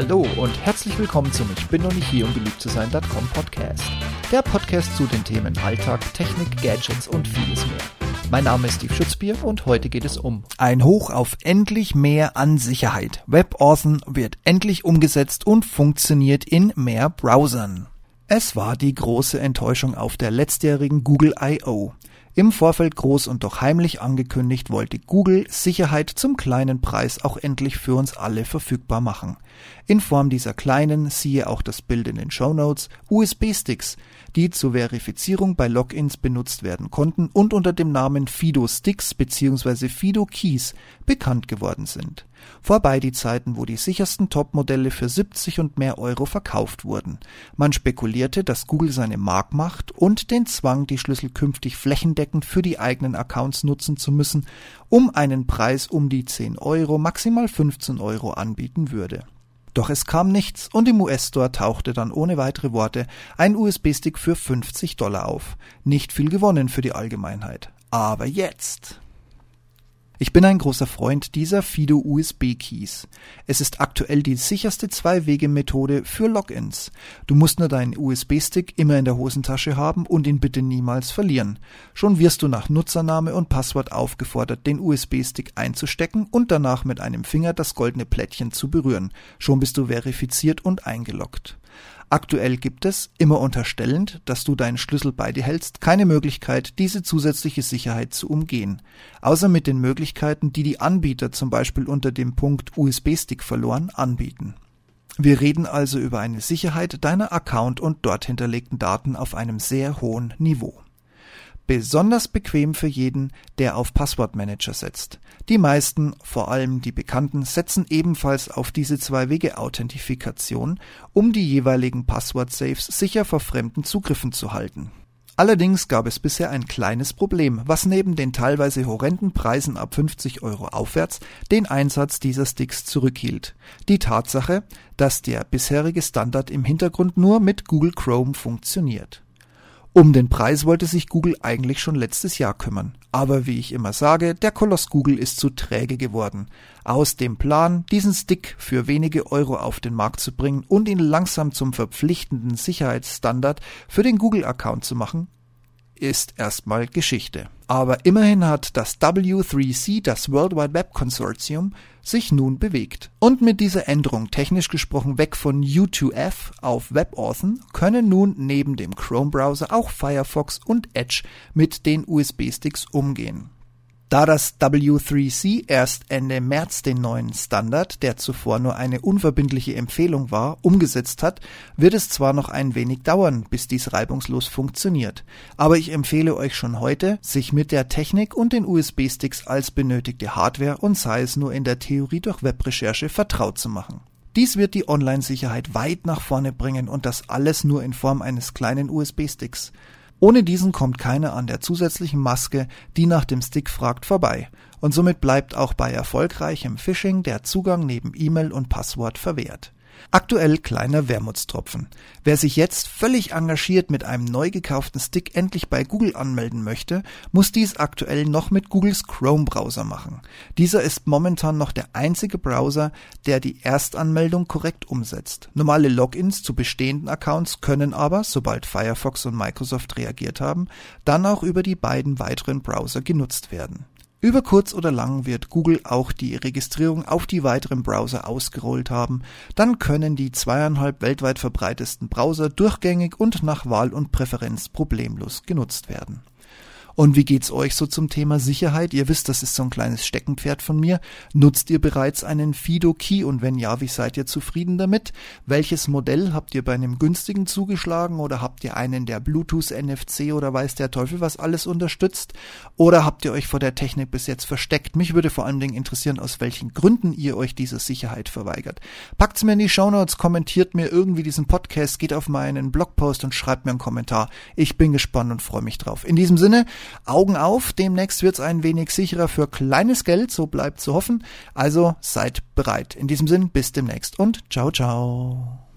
Hallo und herzlich willkommen zum Ich bin noch nicht hier, um beliebt zu sein.com Podcast. Der Podcast zu den Themen Alltag, Technik, Gadgets und vieles mehr. Mein Name ist Steve Schutzbier und heute geht es um ein Hoch auf endlich mehr an Sicherheit. WebAuthn wird endlich umgesetzt und funktioniert in mehr Browsern. Es war die große Enttäuschung auf der letztjährigen Google I.O. Im Vorfeld groß und doch heimlich angekündigt wollte Google Sicherheit zum kleinen Preis auch endlich für uns alle verfügbar machen. In Form dieser kleinen, siehe auch das Bild in den Show Notes, USB-Sticks, die zur Verifizierung bei Logins benutzt werden konnten und unter dem Namen Fido Sticks bzw. Fido Keys bekannt geworden sind. Vorbei die Zeiten, wo die sichersten Topmodelle für 70 und mehr Euro verkauft wurden. Man spekulierte, dass Google seine Marktmacht und den Zwang, die Schlüssel künftig flächendeckend für die eigenen Accounts nutzen zu müssen, um einen Preis um die 10 Euro, maximal 15 Euro anbieten würde. Doch es kam nichts und im US-Store tauchte dann ohne weitere Worte ein USB-Stick für 50 Dollar auf. Nicht viel gewonnen für die Allgemeinheit. Aber jetzt. Ich bin ein großer Freund dieser Fido USB Keys. Es ist aktuell die sicherste Zwei-Wege-Methode für Logins. Du musst nur deinen USB-Stick immer in der Hosentasche haben und ihn bitte niemals verlieren. Schon wirst du nach Nutzername und Passwort aufgefordert, den USB-Stick einzustecken und danach mit einem Finger das goldene Plättchen zu berühren. Schon bist du verifiziert und eingeloggt. Aktuell gibt es, immer unterstellend, dass du deinen Schlüssel bei dir hältst, keine Möglichkeit, diese zusätzliche Sicherheit zu umgehen. Außer mit den Möglichkeiten, die die Anbieter zum Beispiel unter dem Punkt USB-Stick verloren anbieten. Wir reden also über eine Sicherheit deiner Account und dort hinterlegten Daten auf einem sehr hohen Niveau besonders bequem für jeden, der auf Passwortmanager setzt. Die meisten, vor allem die Bekannten, setzen ebenfalls auf diese Zwei-Wege-Authentifikation, um die jeweiligen Passwort-Saves sicher vor fremden Zugriffen zu halten. Allerdings gab es bisher ein kleines Problem, was neben den teilweise horrenden Preisen ab 50 Euro aufwärts den Einsatz dieser Sticks zurückhielt. Die Tatsache, dass der bisherige Standard im Hintergrund nur mit Google Chrome funktioniert. Um den Preis wollte sich Google eigentlich schon letztes Jahr kümmern. Aber wie ich immer sage, der Koloss Google ist zu träge geworden. Aus dem Plan, diesen Stick für wenige Euro auf den Markt zu bringen und ihn langsam zum verpflichtenden Sicherheitsstandard für den Google-Account zu machen, ist erstmal Geschichte. Aber immerhin hat das W3C, das World Wide Web Consortium, sich nun bewegt. Und mit dieser Änderung, technisch gesprochen weg von U2F auf WebAuthn, können nun neben dem Chrome-Browser auch Firefox und Edge mit den USB-Sticks umgehen. Da das W3C erst Ende März den neuen Standard, der zuvor nur eine unverbindliche Empfehlung war, umgesetzt hat, wird es zwar noch ein wenig dauern, bis dies reibungslos funktioniert, aber ich empfehle euch schon heute, sich mit der Technik und den USB-Sticks als benötigte Hardware und sei es nur in der Theorie durch Webrecherche vertraut zu machen. Dies wird die Online-Sicherheit weit nach vorne bringen und das alles nur in Form eines kleinen USB-Sticks. Ohne diesen kommt keiner an der zusätzlichen Maske, die nach dem Stick fragt, vorbei, und somit bleibt auch bei erfolgreichem Phishing der Zugang neben E-Mail und Passwort verwehrt. Aktuell kleiner Wermutstropfen. Wer sich jetzt völlig engagiert mit einem neu gekauften Stick endlich bei Google anmelden möchte, muss dies aktuell noch mit Googles Chrome Browser machen. Dieser ist momentan noch der einzige Browser, der die Erstanmeldung korrekt umsetzt. Normale Logins zu bestehenden Accounts können aber, sobald Firefox und Microsoft reagiert haben, dann auch über die beiden weiteren Browser genutzt werden. Über kurz oder lang wird Google auch die Registrierung auf die weiteren Browser ausgerollt haben, dann können die zweieinhalb weltweit verbreitesten Browser durchgängig und nach Wahl und Präferenz problemlos genutzt werden und wie geht's euch so zum Thema Sicherheit? Ihr wisst, das ist so ein kleines Steckenpferd von mir. Nutzt ihr bereits einen Fido Key und wenn ja, wie seid ihr zufrieden damit? Welches Modell habt ihr bei einem günstigen zugeschlagen oder habt ihr einen, der Bluetooth, NFC oder weiß der Teufel was alles unterstützt? Oder habt ihr euch vor der Technik bis jetzt versteckt? Mich würde vor allen Dingen interessieren, aus welchen Gründen ihr euch dieser Sicherheit verweigert. Packt's mir in die Shownotes, kommentiert mir irgendwie diesen Podcast, geht auf meinen Blogpost und schreibt mir einen Kommentar. Ich bin gespannt und freue mich drauf. In diesem Sinne, Augen auf, demnächst wird's ein wenig sicherer für kleines Geld, so bleibt zu hoffen. Also seid bereit. In diesem Sinn, bis demnächst und ciao, ciao.